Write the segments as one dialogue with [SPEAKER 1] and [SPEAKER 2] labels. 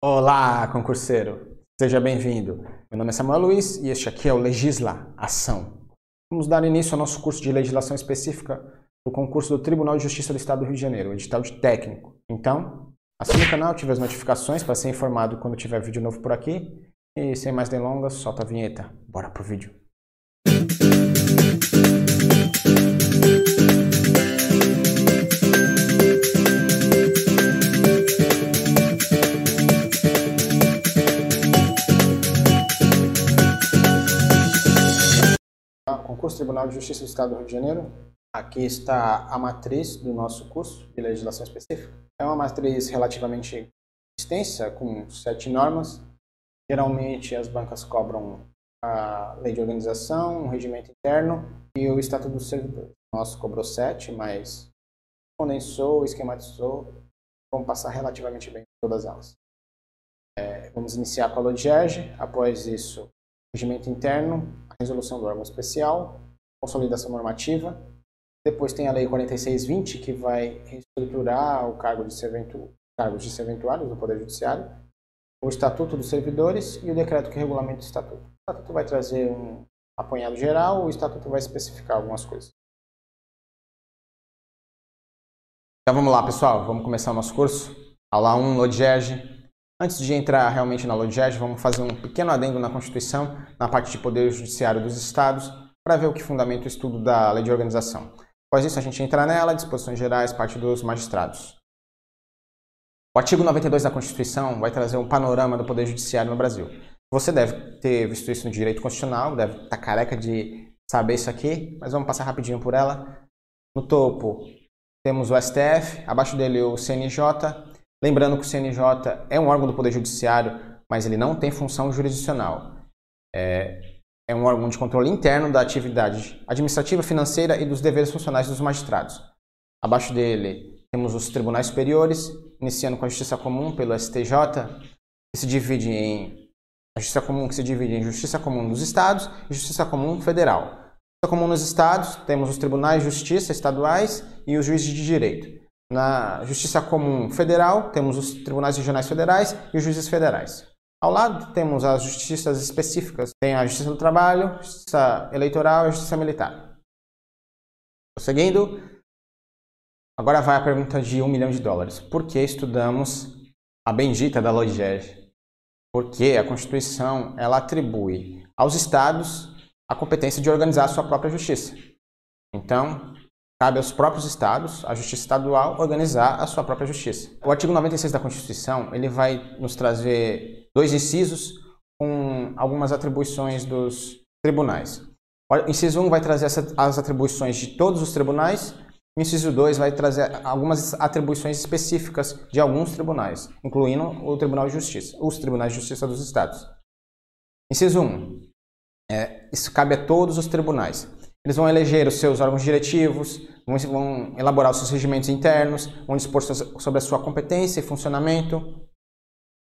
[SPEAKER 1] Olá, concurseiro! Seja bem-vindo. Meu nome é Samuel Luiz e este aqui é o Legisla Ação. Vamos dar início ao nosso curso de legislação específica do concurso do Tribunal de Justiça do Estado do Rio de Janeiro, o edital de técnico. Então, assine o canal, ative as notificações para ser informado quando tiver vídeo novo por aqui. E sem mais delongas, solta a vinheta. Bora pro vídeo. Tribunal de Justiça do Estado do Rio de Janeiro. Aqui está a matriz do nosso curso de legislação específica. É uma matriz relativamente extensa, com sete normas. Geralmente as bancas cobram a lei de organização, o regimento interno e o estatuto do servidor. Nosso cobrou sete, mas condensou, esquematizou. Vamos passar relativamente bem todas elas. É, vamos iniciar com a LODGERG, após isso, regimento interno, a resolução do órgão especial, consolidação normativa. Depois tem a Lei 4620, que vai reestruturar o cargo de serventu... cargos de serventuários do Poder Judiciário, o Estatuto dos Servidores e o decreto que regulamenta o Estatuto. O Estatuto vai trazer um apanhado geral, o Estatuto vai especificar algumas coisas. Então vamos lá, pessoal, vamos começar o nosso curso. Aula 1, Lodgerge, Antes de entrar realmente na LOGEG, vamos fazer um pequeno adendo na Constituição, na parte de Poder Judiciário dos Estados, para ver o que fundamenta o estudo da Lei de Organização. Após isso, a gente entra nela, disposições gerais, parte dos magistrados. O artigo 92 da Constituição vai trazer um panorama do Poder Judiciário no Brasil. Você deve ter visto isso no direito constitucional, deve estar tá careca de saber isso aqui, mas vamos passar rapidinho por ela. No topo temos o STF, abaixo dele o CNJ, Lembrando que o CNJ é um órgão do Poder Judiciário, mas ele não tem função jurisdicional. É, é um órgão de controle interno da atividade administrativa, financeira e dos deveres funcionais dos magistrados. Abaixo dele temos os tribunais superiores, iniciando com a Justiça Comum pelo STJ, que se divide em a Justiça Comum que se divide em Justiça Comum dos Estados e Justiça Comum Federal. Justiça Comum nos Estados temos os tribunais de justiça estaduais e os juízes de direito. Na Justiça Comum Federal, temos os tribunais regionais federais e os juízes federais. Ao lado temos as justiças específicas, tem a Justiça do Trabalho, Justiça Eleitoral e a Justiça Militar. Seguindo, agora vai a pergunta de um milhão de dólares. Por que estudamos a bendita da LOGEG? Porque a Constituição ela atribui aos estados a competência de organizar a sua própria justiça. Então, Cabe aos próprios estados, à justiça estadual, organizar a sua própria justiça. O artigo 96 da Constituição ele vai nos trazer dois incisos com algumas atribuições dos tribunais. O inciso 1 vai trazer as atribuições de todos os tribunais, o inciso 2 vai trazer algumas atribuições específicas de alguns tribunais, incluindo o Tribunal de Justiça, os tribunais de justiça dos estados. Inciso 1. É, isso cabe a todos os tribunais. Eles vão eleger os seus órgãos diretivos, vão elaborar os seus regimentos internos, vão dispor sobre a sua competência e funcionamento,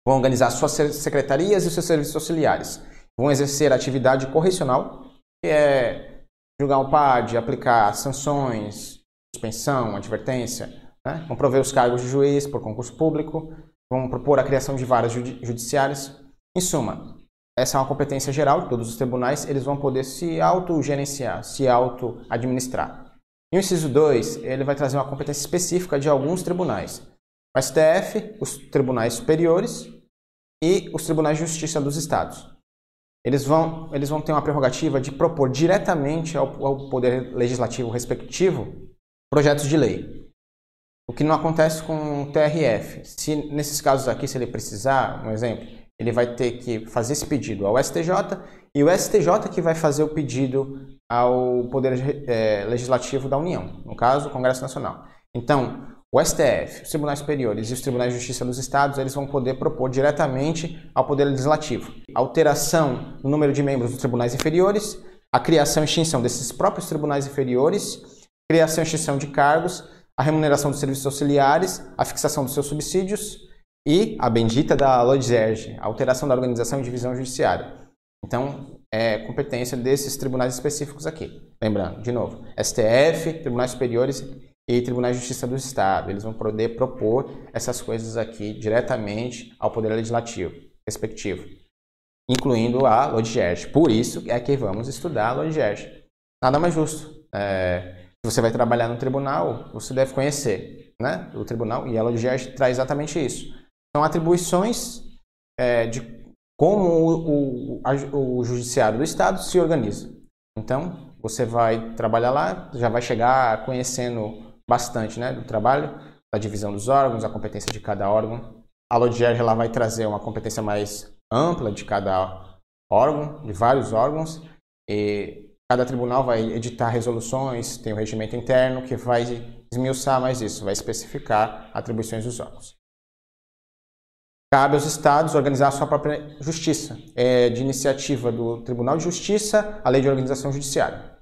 [SPEAKER 1] vão organizar suas secretarias e seus serviços auxiliares, vão exercer atividade correcional, que é julgar o PAD, aplicar sanções, suspensão, advertência, né? vão prover os cargos de juiz por concurso público, vão propor a criação de varas judiciárias. Em suma, essa é uma competência geral de todos os tribunais, eles vão poder se autogerenciar, se auto-administrar. E o inciso 2, ele vai trazer uma competência específica de alguns tribunais. O STF, os tribunais superiores e os tribunais de justiça dos estados. Eles vão, eles vão ter uma prerrogativa de propor diretamente ao, ao poder legislativo respectivo projetos de lei. O que não acontece com o TRF. Se nesses casos aqui, se ele precisar, um exemplo, ele vai ter que fazer esse pedido ao STJ e o STJ que vai fazer o pedido ao Poder é, Legislativo da União, no caso, o Congresso Nacional. Então, o STF, os Tribunais Superiores e os Tribunais de Justiça dos Estados, eles vão poder propor diretamente ao Poder Legislativo alteração no número de membros dos tribunais inferiores, a criação e extinção desses próprios tribunais inferiores, criação e extinção de cargos, a remuneração dos serviços auxiliares, a fixação dos seus subsídios, e a bendita da LODGERG, alteração da organização e divisão judiciária. Então, é competência desses tribunais específicos aqui. Lembrando, de novo, STF, tribunais superiores e tribunais de justiça do Estado. Eles vão poder propor essas coisas aqui diretamente ao Poder Legislativo respectivo, incluindo a LODGERG. Por isso é que vamos estudar a LODGERG. Nada mais justo. É, se você vai trabalhar no tribunal, você deve conhecer né, o tribunal e a LODGERG traz exatamente isso. São atribuições é, de como o, o, o judiciário do Estado se organiza. Então, você vai trabalhar lá, já vai chegar conhecendo bastante né, do trabalho, da divisão dos órgãos, a competência de cada órgão. A LODGER ela vai trazer uma competência mais ampla de cada órgão, de vários órgãos, e cada tribunal vai editar resoluções, tem o um regimento interno que vai esmiuçar mais isso, vai especificar atribuições dos órgãos. Cabe aos estados organizar a sua própria justiça. É de iniciativa do Tribunal de Justiça a Lei de Organização Judiciária.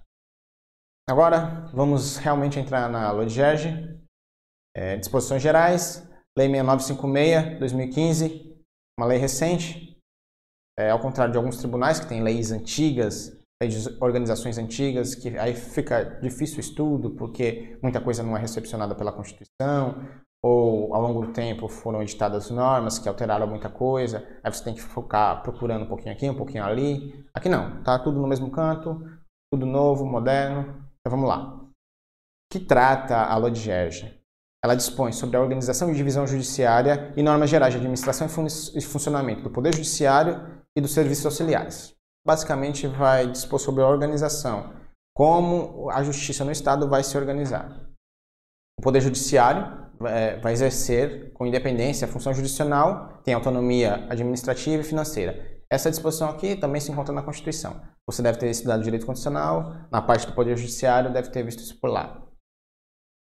[SPEAKER 1] Agora, vamos realmente entrar na LODGERG. É, disposições gerais, Lei 6956, 2015, uma lei recente. É, ao contrário de alguns tribunais que têm leis antigas, leis de organizações antigas, que aí fica difícil o estudo, porque muita coisa não é recepcionada pela Constituição, ou ao longo do tempo foram editadas normas que alteraram muita coisa, aí você tem que focar procurando um pouquinho aqui, um pouquinho ali. Aqui não, tá tudo no mesmo canto, tudo novo, moderno. Então vamos lá. Que trata a LODGERG? Ela dispõe sobre a organização e divisão judiciária e normas gerais de administração e funcionamento do Poder Judiciário e dos serviços auxiliares. Basicamente vai dispor sobre a organização, como a justiça no Estado vai se organizar. O Poder Judiciário é, vai exercer com independência a função jurisdicional, tem autonomia administrativa e financeira. Essa disposição aqui também se encontra na Constituição. Você deve ter estudado direito constitucional, na parte do Poder Judiciário deve ter visto isso por lá.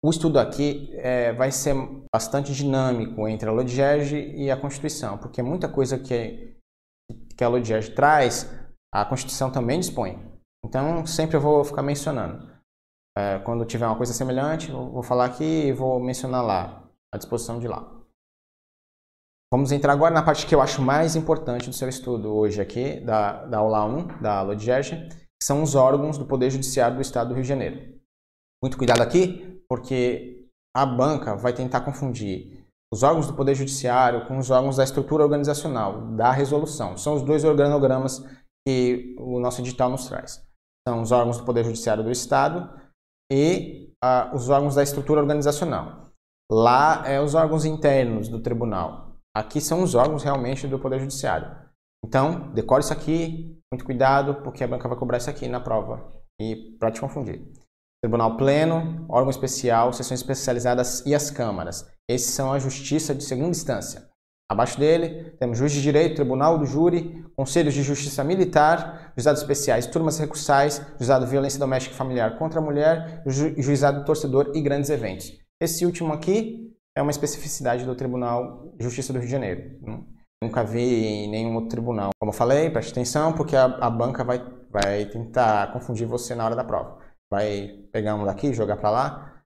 [SPEAKER 1] O estudo aqui é, vai ser bastante dinâmico entre a LODGERG e a Constituição, porque muita coisa que, que a LODGERG traz, a Constituição também dispõe. Então, sempre eu vou ficar mencionando. É, quando tiver uma coisa semelhante, vou falar aqui e vou mencionar lá, à disposição de lá. Vamos entrar agora na parte que eu acho mais importante do seu estudo hoje aqui, da, da aula 1, da aula de Gerge, que são os órgãos do Poder Judiciário do Estado do Rio de Janeiro. Muito cuidado aqui, porque a banca vai tentar confundir os órgãos do Poder Judiciário com os órgãos da estrutura organizacional, da resolução. São os dois organogramas que o nosso edital nos traz. São os órgãos do Poder Judiciário do Estado e ah, os órgãos da estrutura organizacional. Lá é os órgãos internos do tribunal. Aqui são os órgãos realmente do Poder Judiciário. Então, decore isso aqui, muito cuidado, porque a banca vai cobrar isso aqui na prova. E para te confundir. Tribunal Pleno, órgão especial, sessões especializadas e as câmaras. Esses são a justiça de segunda instância. Abaixo dele, temos juiz de direito, tribunal do júri, conselhos de justiça militar, juizados especiais, turmas recursais, juizado de violência doméstica e familiar contra a mulher, ju juizado torcedor e grandes eventos. Esse último aqui é uma especificidade do Tribunal de Justiça do Rio de Janeiro. Nunca vi em nenhum outro tribunal. Como eu falei, preste atenção, porque a, a banca vai, vai tentar confundir você na hora da prova. Vai pegar um daqui, jogar para lá,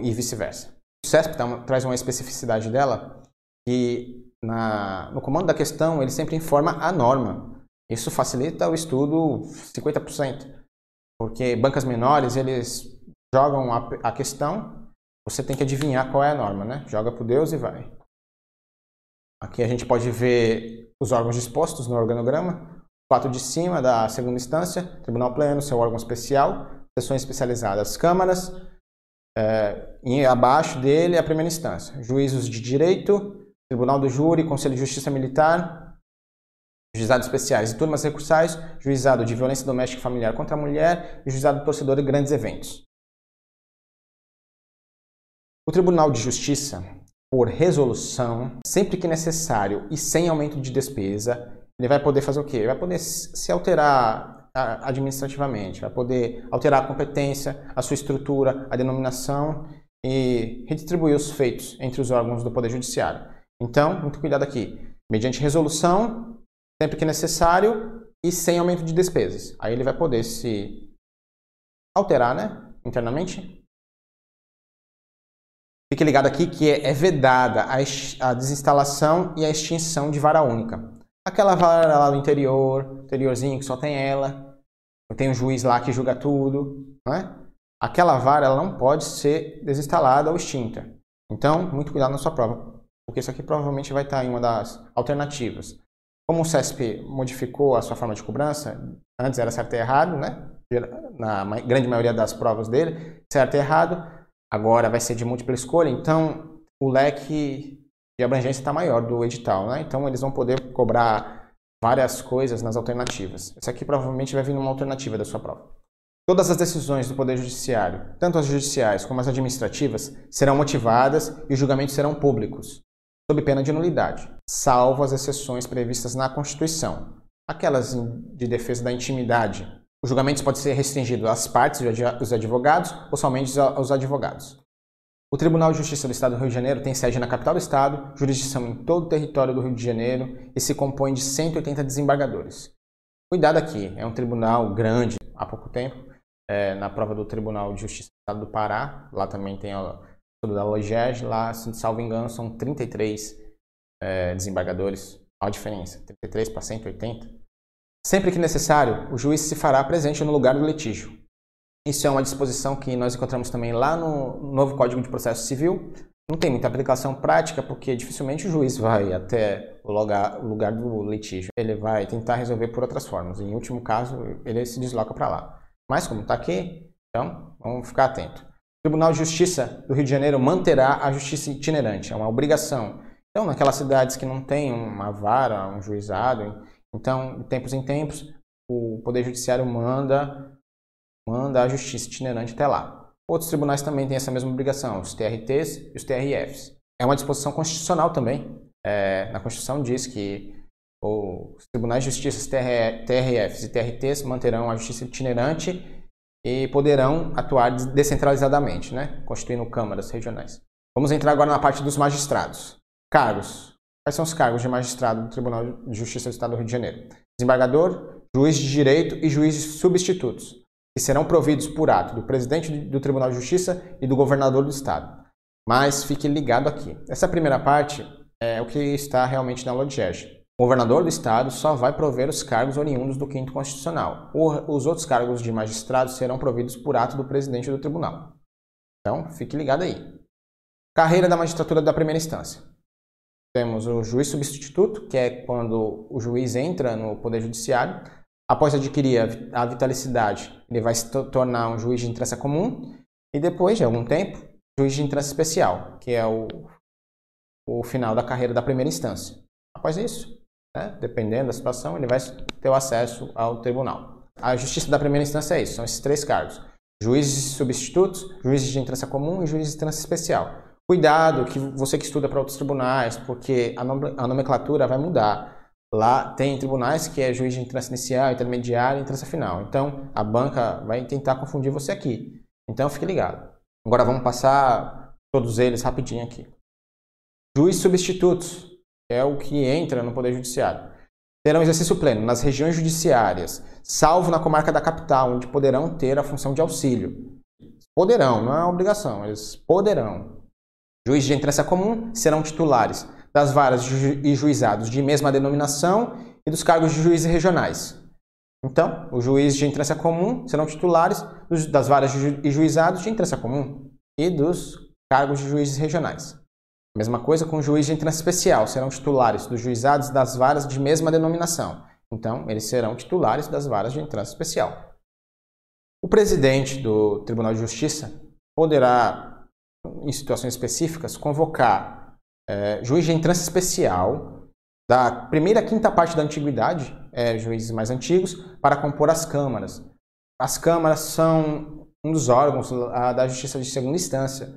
[SPEAKER 1] e vice-versa. O CESP traz uma especificidade dela que na, no comando da questão ele sempre informa a norma. Isso facilita o estudo 50%, porque bancas menores eles jogam a, a questão, você tem que adivinhar qual é a norma, né? Joga pro Deus e vai. Aqui a gente pode ver os órgãos dispostos no organograma. Quatro de cima da segunda instância, Tribunal Pleno, seu órgão especial, sessões especializadas, câmaras, é, e abaixo dele a primeira instância, juízos de direito, Tribunal do Júri, Conselho de Justiça Militar, Juizados Especiais e Turmas Recursais, Juizado de Violência Doméstica e Familiar contra a Mulher e Juizado Torcedor de Grandes Eventos. O Tribunal de Justiça, por resolução, sempre que necessário e sem aumento de despesa, ele vai poder fazer o quê? Ele vai poder se alterar administrativamente, vai poder alterar a competência, a sua estrutura, a denominação e redistribuir os feitos entre os órgãos do Poder Judiciário. Então, muito cuidado aqui. Mediante resolução, sempre que necessário e sem aumento de despesas. Aí ele vai poder se alterar, né, internamente. Fique ligado aqui que é vedada a desinstalação e a extinção de vara única. Aquela vara lá do interior, interiorzinho que só tem ela, tem um juiz lá que julga tudo, né? aquela vara ela não pode ser desinstalada ou extinta. Então, muito cuidado na sua prova, porque isso aqui provavelmente vai estar em uma das alternativas. Como o CESP modificou a sua forma de cobrança, antes era certo e errado, né? Na grande maioria das provas dele, certo e errado, agora vai ser de múltipla escolha, então o leque de abrangência está maior do edital, né? Então eles vão poder cobrar várias coisas nas alternativas. Isso aqui provavelmente vai vir numa alternativa da sua prova. Todas as decisões do Poder Judiciário, tanto as judiciais como as administrativas, serão motivadas e os julgamentos serão públicos, sob pena de nulidade, salvo as exceções previstas na Constituição, aquelas de defesa da intimidade. Os julgamentos podem ser restringidos às partes e aos advogados ou somente aos advogados. O Tribunal de Justiça do Estado do Rio de Janeiro tem sede na capital do estado, jurisdição em todo o território do Rio de Janeiro e se compõe de 180 desembargadores. Cuidado aqui, é um tribunal grande, há pouco tempo, é, na prova do Tribunal de Justiça do Estado do Pará, lá também tem a tudo da lá, se salvo engano, são 33 é, desembargadores. Olha a diferença, 33 para 180. Sempre que necessário, o juiz se fará presente no lugar do litígio, isso é uma disposição que nós encontramos também lá no novo Código de Processo Civil. Não tem muita aplicação prática, porque dificilmente o juiz vai até o lugar, do litígio. Ele vai tentar resolver por outras formas. Em último caso, ele se desloca para lá. Mas, como está aqui, então, vamos ficar atento. O Tribunal de Justiça do Rio de Janeiro manterá a justiça itinerante, é uma obrigação. Então, naquelas cidades que não tem uma vara, um juizado, então, de tempos em tempos, o Poder Judiciário manda manda a justiça itinerante até lá. Outros tribunais também têm essa mesma obrigação, os TRTs e os TRFs. É uma disposição constitucional também. É, na Constituição diz que os tribunais de justiça, TRFs e TRTs manterão a justiça itinerante e poderão atuar descentralizadamente, né? constituindo câmaras regionais. Vamos entrar agora na parte dos magistrados. Cargos. Quais são os cargos de magistrado do Tribunal de Justiça do Estado do Rio de Janeiro? Desembargador, juiz de direito e juízes substitutos que serão providos por ato do presidente do Tribunal de Justiça e do governador do Estado. Mas fique ligado aqui. Essa primeira parte é o que está realmente na LODGERG. O governador do Estado só vai prover os cargos oriundos do quinto constitucional. Os outros cargos de magistrado serão providos por ato do presidente do tribunal. Então, fique ligado aí. Carreira da magistratura da primeira instância. Temos o juiz substituto, que é quando o juiz entra no Poder Judiciário Após adquirir a vitalicidade, ele vai se tornar um juiz de instância comum e depois de algum tempo, juiz de instância especial, que é o, o final da carreira da primeira instância. Após isso, né, dependendo da situação, ele vai ter o acesso ao tribunal. A justiça da primeira instância é isso, são esses três cargos. Juízes substitutos, juízes de instância comum e juízes de instância especial. Cuidado que você que estuda para outros tribunais, porque a nomenclatura vai mudar. Lá tem tribunais que é juiz de instância inicial, intermediário e instância final. Então, a banca vai tentar confundir você aqui. Então, fique ligado. Agora vamos passar todos eles rapidinho aqui. Juiz substitutos, é o que entra no Poder Judiciário. Terão exercício pleno nas regiões judiciárias, salvo na comarca da capital, onde poderão ter a função de auxílio. Poderão, não é obrigação, eles poderão. Juiz de entrância comum serão titulares das varas e juizados de mesma denominação e dos cargos de juízes regionais. Então, os juízes de entrância comum serão titulares das varas e juizados de entrância comum e dos cargos de juízes regionais. Mesma coisa com o juiz de entrância especial, serão titulares dos juizados das varas de mesma denominação. Então, eles serão titulares das varas de entrância especial. O presidente do Tribunal de Justiça poderá, em situações específicas, convocar é, juiz de entrância especial da primeira quinta parte da antiguidade, é, juízes mais antigos, para compor as câmaras. As câmaras são um dos órgãos da justiça de segunda instância.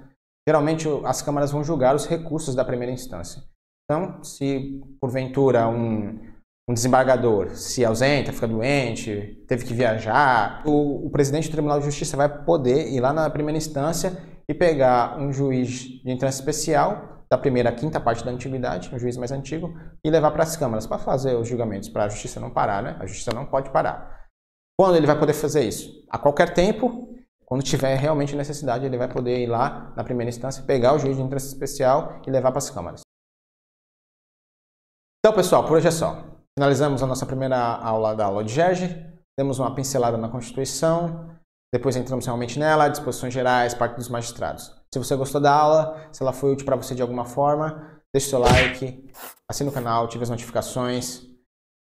[SPEAKER 1] Geralmente, as câmaras vão julgar os recursos da primeira instância. Então, se porventura um, um desembargador se ausenta, fica doente, teve que viajar, o, o, presidente do Tribunal de Justiça vai poder ir lá na primeira instância e pegar um juiz de entrância especial da primeira quinta parte da antiguidade, um juiz mais antigo, e levar para as câmaras para fazer os julgamentos, para a justiça não parar, né? A justiça não pode parar. Quando ele vai poder fazer isso? A qualquer tempo, quando tiver realmente necessidade, ele vai poder ir lá na primeira instância, pegar o juiz de instância especial e levar para as câmaras. Então, pessoal, por hoje é só. Finalizamos a nossa primeira aula da aula de Gerge, demos uma pincelada na Constituição, Depois entramos realmente nela, disposições gerais, parte dos magistrados. Se você gostou da aula, se ela foi útil para você de alguma forma, deixe seu like, assine o canal, ative as notificações,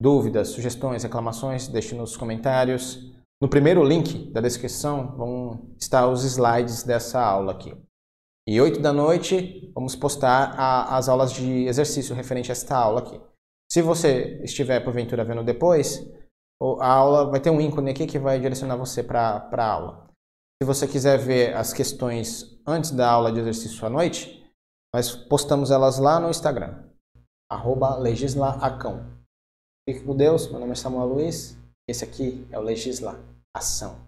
[SPEAKER 1] dúvidas, sugestões, reclamações, deixe nos comentários. No primeiro link da descrição vão estar os slides dessa aula aqui. E 8 da noite vamos postar a, as aulas de exercício referente a esta aula aqui. Se você estiver porventura vendo depois, a aula vai ter um ícone aqui que vai direcionar você para a aula. Se você quiser ver as questões antes da aula de exercício à noite, nós postamos elas lá no Instagram, legislaacão. Fique com Deus, meu nome é Samuel Luiz, esse aqui é o Legisla Ação.